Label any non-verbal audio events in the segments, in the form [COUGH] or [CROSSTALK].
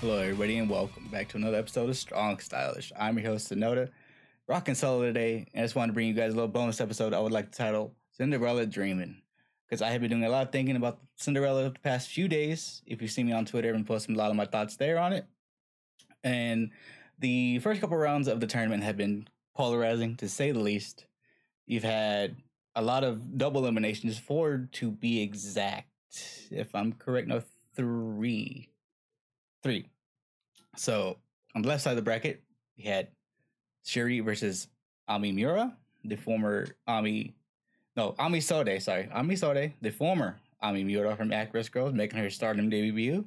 Hello, everybody, and welcome back to another episode of Strong Stylish. I'm your host, Sonoda, rocking solo today, and I just wanted to bring you guys a little bonus episode I would like to title Cinderella Dreaming. Because I have been doing a lot of thinking about Cinderella the past few days. If you see me on Twitter, I've been posting a lot of my thoughts there on it. And the first couple rounds of the tournament have been polarizing, to say the least. You've had a lot of double eliminations, four to be exact. If I'm correct, no, three three. So on the left side of the bracket, we had Shuri versus Ami Miura, the former Ami, no, Ami Sohei, sorry, Ami Sohei, the former Ami Miura from Actwres girl'Z, making her stardom debut. It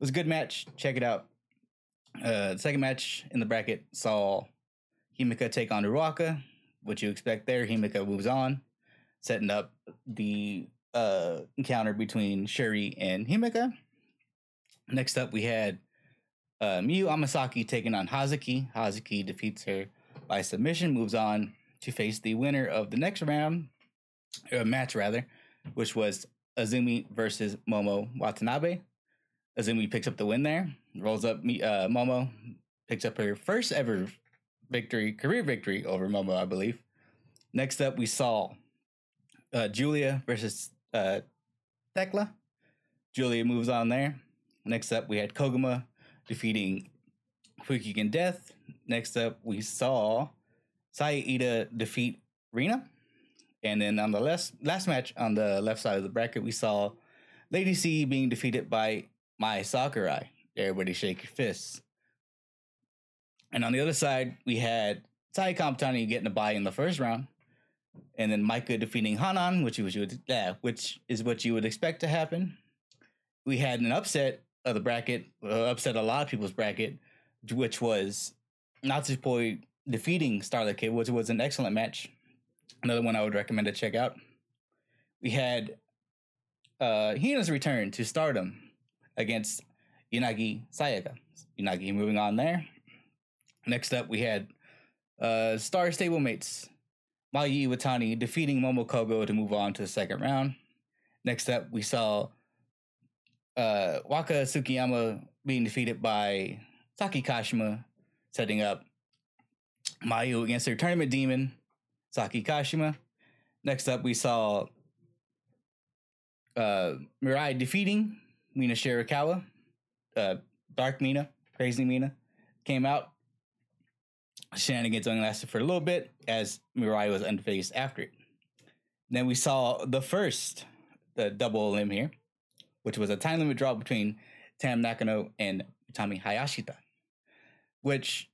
was a good match. Check it out. Uh, the second match in the bracket saw Himeka take on Ruaka. What you expect there, Himeka moves on, setting up the uh, encounter between Shuri and Himeka. Next up, we had uh, Miyu Amasaki taking on Hazuki. Hazuki defeats her by submission, moves on to face the winner of the next round, uh, match rather, which was Azumi versus Momo Watanabe. Azumi picks up the win there, rolls up uh, Momo, picks up her first ever victory, career victory over Momo, I believe. Next up, we saw uh, Julia versus uh, Thekla. Julia moves on there. Next up, we had Koguma defeating Fukigen Death. Next up, we saw Saya defeat Rina. And then on the last last match on the left side of the bracket, we saw Lady C being defeated by Mai Sakurai. Everybody shake your fists. And on the other side, we had Tai Kamitani getting a bye in the first round. And then Maika defeating Hanan, which you would yeah, which is what you would expect to happen. We had an upset of the bracket, uh, upset a lot of people's bracket, which was Natsupoi defeating Starlight Kid, which was an excellent match. Another one I would recommend to check out. We had uh, Hina's return to stardom against Unagi Sayaka. Unagi moving on there. Next up, we had uh, Star Stablemates Mayu Iwatani defeating Momo Kohgo to move on to the second round. Next up, we saw uh, Waka Tsukiyama being defeated by Saki Kashima, setting up Mayu against their tournament demon, Saki Kashima. Next up, we saw uh, Mirai defeating Mina Shirakawa. Uh, Dark Mina, Crazy Mina came out. Shenanigans only lasted for a little bit as Mirai was unfazed after it. Then we saw the first the double limb here which was a time limit draw between Tam Nakano and Utami Hayashishita, which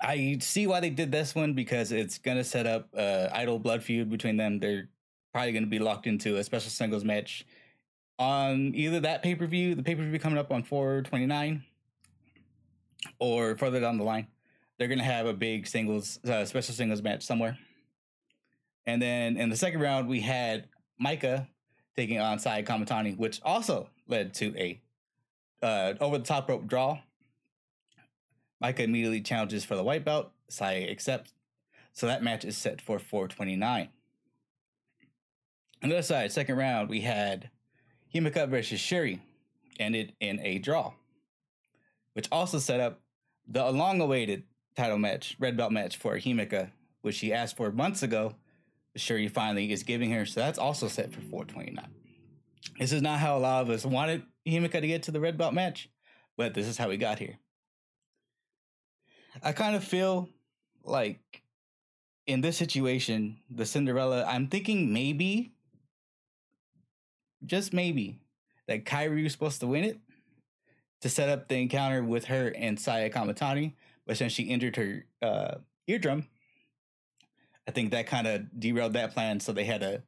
I see why they did this one because it's gonna set up uh, idol blood feud between them. They're probably gonna be locked into a special singles match on either that pay per view, the pay per view coming up on four twenty nine, or further down the line. They're gonna have a big singles, uh, special singles match somewhere. And then in the second round, we had Maika taking on Saya Kamitani, which also led to a uh, over the top rope draw. Maika immediately challenges for the white belt. Saya accepts. So that match is set for 429. On the other side, second round, we had Himeka versus Shuri, ended in a draw, which also set up the long awaited title match, red belt match for Himeka, which she asked for months ago Shuri finally is giving her. So that's also set for 429. This is not how a lot of us wanted Himeka to get to the red belt match, but this is how we got here. I kind of feel like in this situation, the Cinderella, I'm thinking maybe, just maybe, that Kairi was supposed to win it to set up the encounter with her and Saya Kamitani, but since she injured her uh, eardrum, I think that kind of derailed that plan, so they had to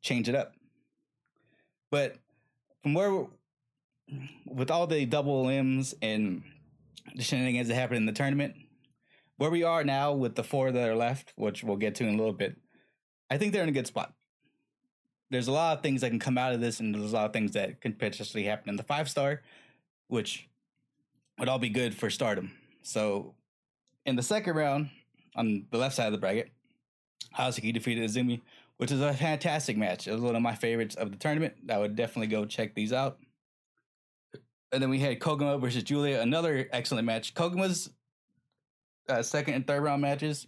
change it up. But from where, with all the double limbs and the shenanigans that happened in the tournament, where we are now with the four that are left, which we'll get to in a little bit, I think they're in a good spot. There's a lot of things that can come out of this, and there's a lot of things that can potentially happen in the five star, which would all be good for stardom. So, in the second round, on the left side of the bracket, Hazuki defeated Azumi, which is a fantastic match. It was one of my favorites of the tournament. I would definitely go check these out. And then we had Koguma versus Julia, another excellent match. Koguma's uh, second and third round matches,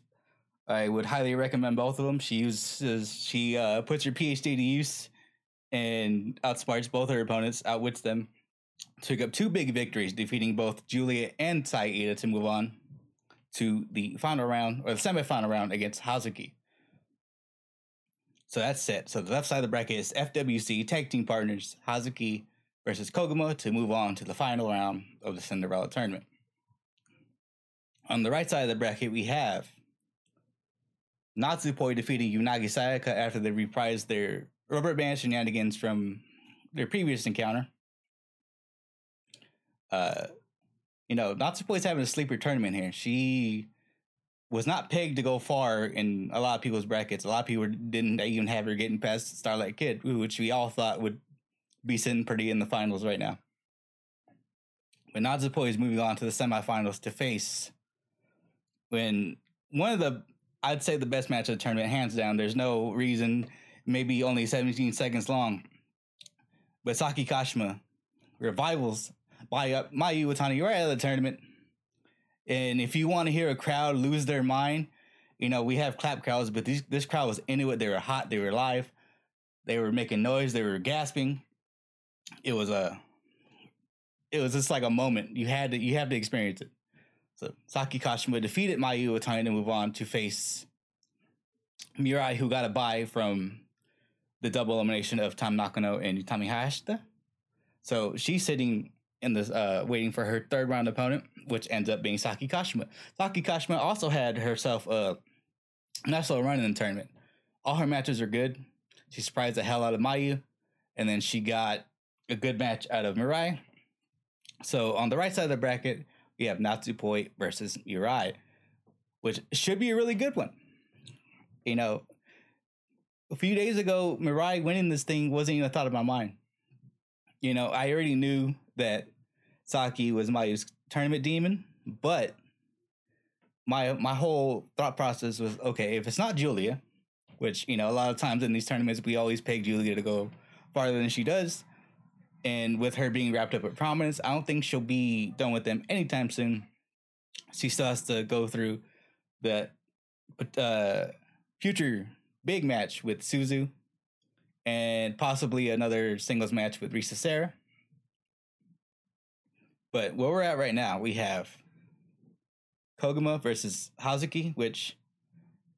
I would highly recommend both of them. She uses she uh, puts her PhD to use and outsmarts both her opponents, outwits them. Took up two big victories, defeating both Julia and Saida to move on to the final round or the semifinal round against Hazuki. So that's set. So the left side of the bracket is FWC tag team partners Hazuki versus Koguma to move on to the final round of the Cinderella tournament. On the right side of the bracket, we have Natsupoi defeating Unagi Sayaka after they reprised their rubber band shenanigans from their previous encounter. Uh, you know, Natsupoi's having a sleeper tournament here. She was not pegged to go far in a lot of people's brackets. A lot of people didn't even have her getting past Starlight Kid, which we all thought would be sitting pretty in the finals right now. But Natsupoi is moving on to the semifinals to face when one of the I'd say the best match of the tournament, hands down. There's no reason, maybe only 17 seconds long. But Saki Kashima revivals by uh, Mayu Iwatani right out of the tournament. And if you want to hear a crowd lose their mind, you know, we have clap crowds, but these, this crowd was into it. They were hot, they were live, they were making noise, they were gasping. It was a it was just like a moment. You had to you have to experience it. So Saki Kashima defeated Mayu Iwatani to move on to face Mirai, who got a bye from the double elimination of Tam Nakano and Utami Hayashishita. So she's sitting in this uh, waiting for her third round opponent, which ends up being Saki Kashima. Saki Kashima also had herself a nice little run in the tournament. All her matches are good. She surprised the hell out of Mayu, and then she got a good match out of Mirai. So on the right side of the bracket, we have Natsupoi versus Mirai, which should be a really good one. You know, a few days ago, Mirai winning this thing wasn't even a thought of my mind. You know, I already knew that Saki was my tournament demon, but my my whole thought process was okay, if it's not Julia, which, you know, a lot of times in these tournaments we always peg Julia to go farther than she does. And with her being wrapped up with prominence, I don't think she'll be done with them anytime soon. She still has to go through the uh, future big match with Suzu and possibly another singles match with Risa Sera. But where we're at right now, we have Koguma versus Hazuki, which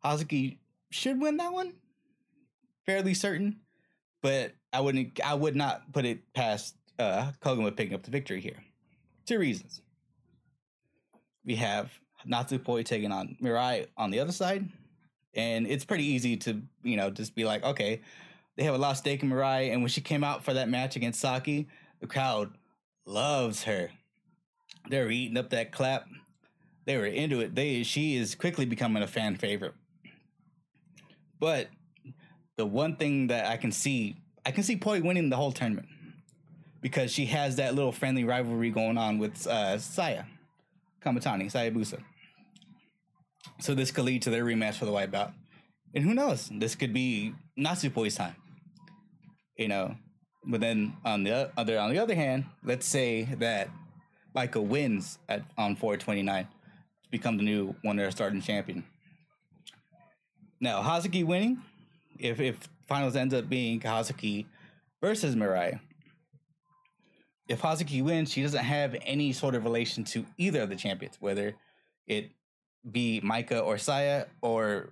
Hazuki should win that one. Fairly certain. But I wouldn't I would not put it past uh Koguma picking up the victory here. Two reasons. We have Natsupoi taking on Mirai on the other side. And it's pretty easy to, you know, just be like, okay, they have a lot of stake in Mirai. And when she came out for that match against Saki, the crowd loves her. They were eating up that clap. They were into it. They she is quickly becoming a fan favorite. But the one thing that I can see, I can see Poi winning the whole tournament because she has that little friendly rivalry going on with uh, Saya Kamitani, Saya Busa. So this could lead to their rematch for the white belt. And who knows? This could be Natsupoi's time. You know, but then on the other on the other hand, let's say that Maika wins at on 429 to become the new one starting champion. Now Hazuki winning, if if finals ends up being Hazuki versus Mirai, if Hazuki wins, she doesn't have any sort of relation to either of the champions, whether it be Maika or Saya, or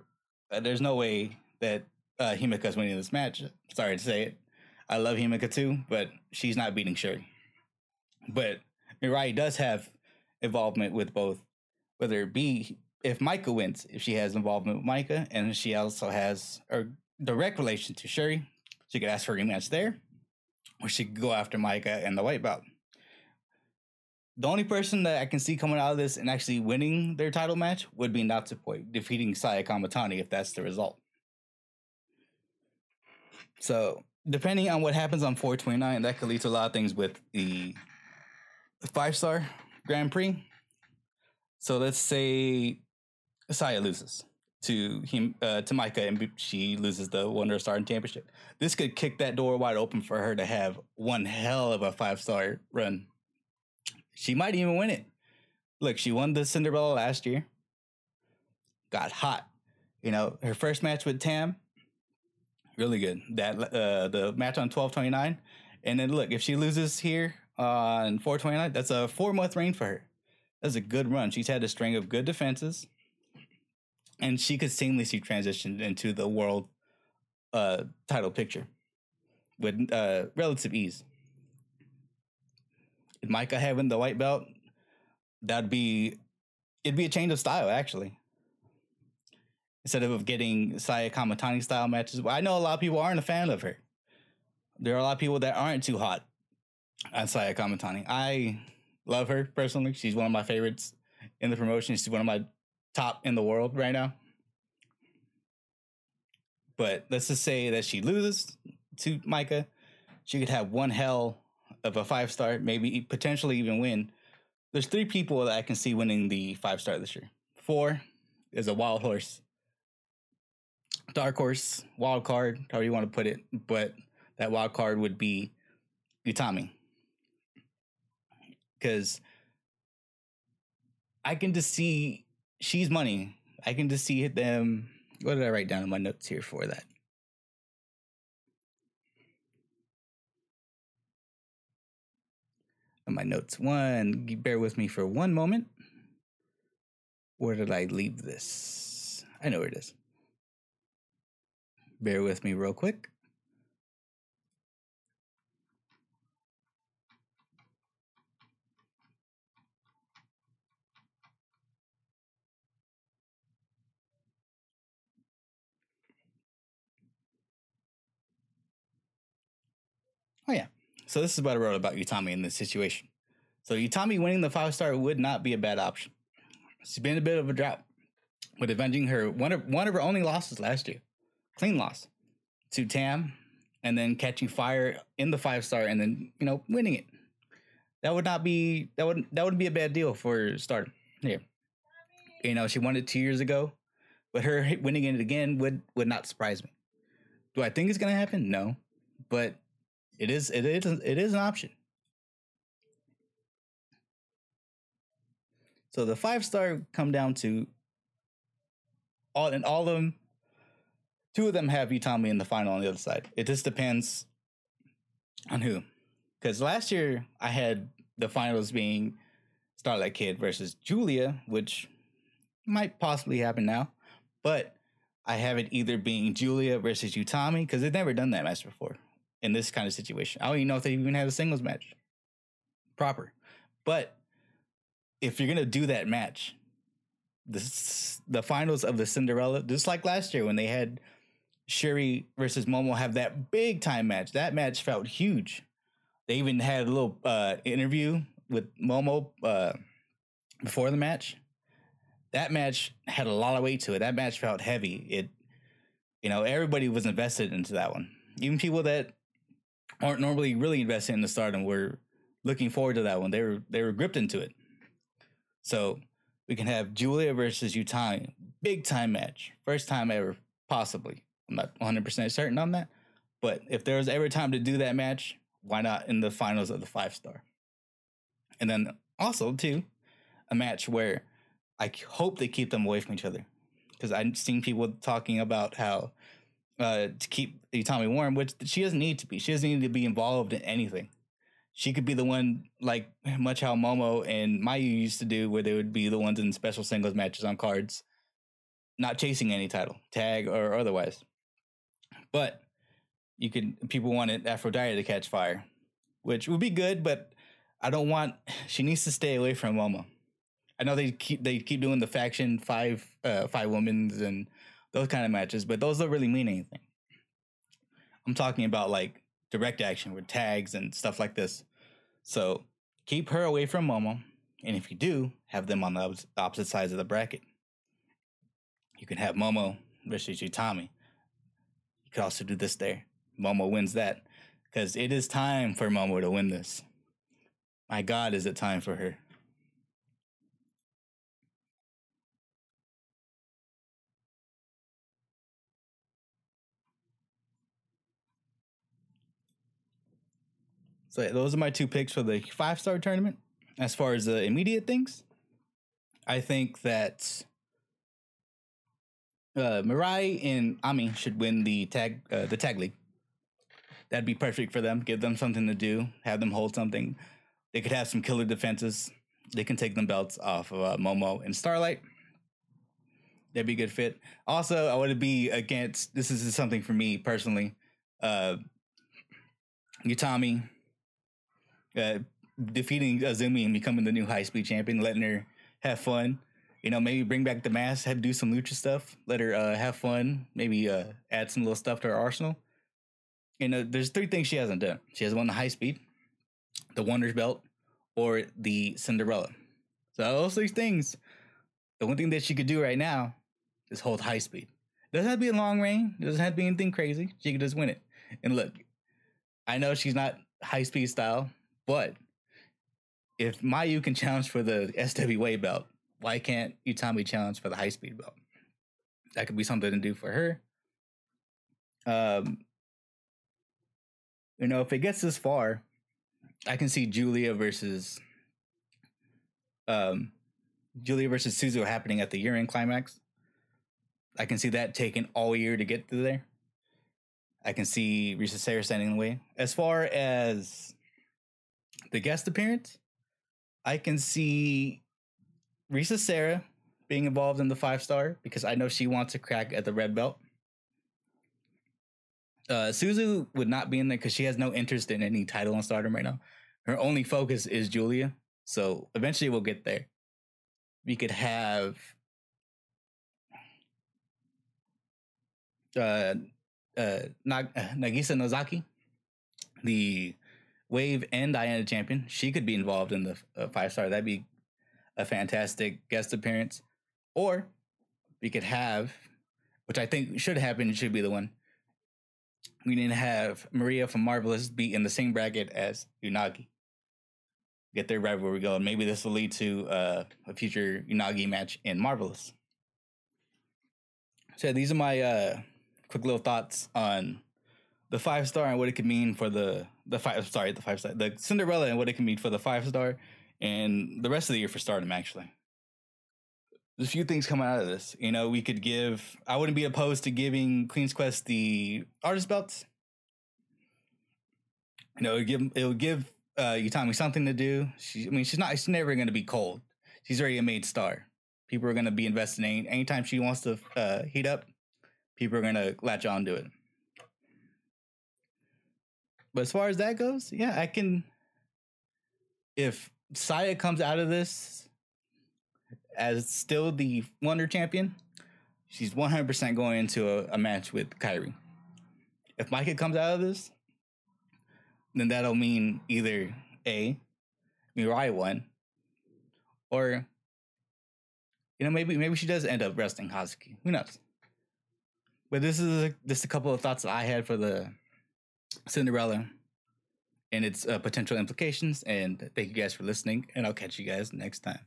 uh, there's no way that uh, Himeka's winning this match. Sorry to say it. I love Himeka too, but she's not beating Syuri. But Mirai does have involvement with both, whether it be if Maika wins, if she has involvement with Maika, and she also has a direct relation to Sherry, she could ask for a rematch there, or she could go after Maika and the white belt. The only person that I can see coming out of this and actually winning their title match would be Natsupoi, defeating Saya Kamitani if that's the result. So, depending on what happens on 429, that could lead to a lot of things with the five star Grand Prix. So let's say Saya loses to him uh, to Maika and she loses the Wonder Star Championship. This could kick that door wide open for her to have one hell of a five star run She might even win it. Look, she won the Cinderella last year. Got hot. You know, her first match with Tam, really good. That uh the match on 1229. And then look, if she loses here on 429, that's a four month reign for her. That's a good run. She's had a string of good defenses. And she could seamlessly transition into the world uh title picture with uh relative ease. If Maika having the white belt, that'd be it'd be a change of style actually. Instead of getting Saya Kamitani style matches, I know a lot of people aren't a fan of her. There are a lot of people that aren't too hot on Saya Kamitani. I love her personally. She's one of my favorites in the promotion. She's one of my top in the world right now. But let's just say that she loses to Maika. She could have one hell of a five star, maybe potentially even win. There's three people that I can see winning the five star this year. Four is a wild horse, dark horse, wild card, however you want to put it. But that wild card would be Utami. Because I can just see she's money. I can just see them. What did I write down in my notes here for that? In my notes, one, bear with me for one moment. Where did I leave this? I know where it is. Bear with me real quick. Oh yeah. So this is what I wrote about Utami in this situation. So Utami winning the five star would not be a bad option. She's been a bit of a drought, but avenging her one of one of her only losses last year, clean loss to Tam, and then catching fire in the five star, and then you know winning it. That would not be that would that wouldn't be a bad deal for start here. You know she won it two years ago, but her winning it again would would not surprise me. Do I think it's gonna happen? No, but it is it is it is an option. So the five star come down to all and all of them. Two of them have Utami in the final on the other side. It just depends on who. Because last year I had the finals being Starlight Kid versus Julia, which might possibly happen now, but I have it either being Julia versus Utami because they've never done that match before in this kind of situation. I don't even know if they even had a singles match proper. But if you're gonna do that match, this the finals of the Cinderella, just like last year when they had Sherry versus Momo have that big time match. That match felt huge. They even had a little uh, interview with Momo uh, before the match. That match had a lot of weight to it. That match felt heavy. It, you know, everybody was invested into that one. Even people that aren't normally really invested in the stardom were looking forward to that one. They were they were gripped into it. So we can have Julia versus Utami, big time match, first time ever, possibly. I'm not 100 percent certain on that, but if there was ever time to do that match, why not in the finals of the five star? And then also too, a match where I hope they keep them away from each other because I've seen people talking about how uh, to keep Utami warm, which she doesn't need to be. She doesn't need to be involved in anything. She could be the one, like much how Momo and Mayu used to do, where they would be the ones in special singles matches on cards, not chasing any title, tag or otherwise. But you could people wanted Aphrodite to catch fire, which would be good, but I don't want. [SIGHS] She needs to stay away from Momo. I know they keep they keep doing the faction five uh, five women's and those kind of matches, but those don't really mean anything. I'm talking about like direct action with tags and stuff like this. So keep her away from Momo, and if you do, have them on the opposite sides of the bracket. You can have Momo versus Utami. You could also do this there. Momo wins that because it is time for Momo to win this. My God, is it time for her? So those are my two picks for the five star tournament. as far as the immediate things, I think that uh, Mirai and Ami should win the tag uh, the tag league. That'd be perfect for them. Give them something to do. Have them hold something. They could have some killer defenses. They can take them belts off of uh, Momo and Starlight. That'd be a good fit. Also, I would be against. This is something for me personally. Uh, Utami uh, defeating Azumi and becoming the new high speed champion, letting her have fun. You know, maybe bring back the mask, have do some lucha stuff, let her uh, have fun. Maybe uh, add some little stuff to her arsenal. You know, there's three things she hasn't done. She hasn't won the high speed, the Wonders belt, or the Cinderella. So those three things, the one thing that she could do right now is hold high speed. Doesn't have to be a long reign. Doesn't have to be anything crazy. She could just win it. And look, I know she's not high speed style, but if Mayu can challenge for the SWA belt, why can't Utami challenge for the high speed belt? That could be something to do for her. Um, you know, if it gets this far, I can see Julia versus um Julia versus Suzu happening at the year-end climax. I can see that taking all year to get to there. I can see Risa Sera standing in the way. As far as the guest appearance, I can see Risa Sera being involved in the five star because I know she wants to crack at the red belt. Uh, Suzu would not be in there because she has no interest in any title on Stardom right now. Her only focus is Julia, so eventually we'll get there. We could have uh, uh, Nag- uh, Nagisa Nozaki, the Wave and Diana champion. She could be involved in the uh, five star. That'd be a fantastic guest appearance. Or we could have, which I think should happen, should be the one. We need to have Maria from Marvelous be in the same bracket as Unagi. Get there right where we go. Maybe this will lead to uh, a future Unagi match in Marvelous. So these are my uh, quick little thoughts on the five star and what it could mean for the the five sorry the five star the Cinderella and what it can mean for the five star and the rest of the year for Stardom actually. There's a few things coming out of this. You know, we could give. I wouldn't be opposed to giving Queen's Quest the artist belts. You know, it would give it would give uh, Utami something to do. She, I mean, she's not. She's never going to be cold. She's already a made star. People are going to be investing in anytime she wants to uh, heat up. People are going to latch on to it. But as far as that goes, yeah, I can. If Saya comes out of this as still the Wonder Champion, she's 100% going into a, a match with Kairi. If Maika comes out of this, then that'll mean either A, Mirai won, or you know maybe maybe she does end up resting Hazuki. Who knows? But this is a, just a couple of thoughts that I had for the Cinderella and its uh, potential implications. And thank you guys for listening, and I'll catch you guys next time.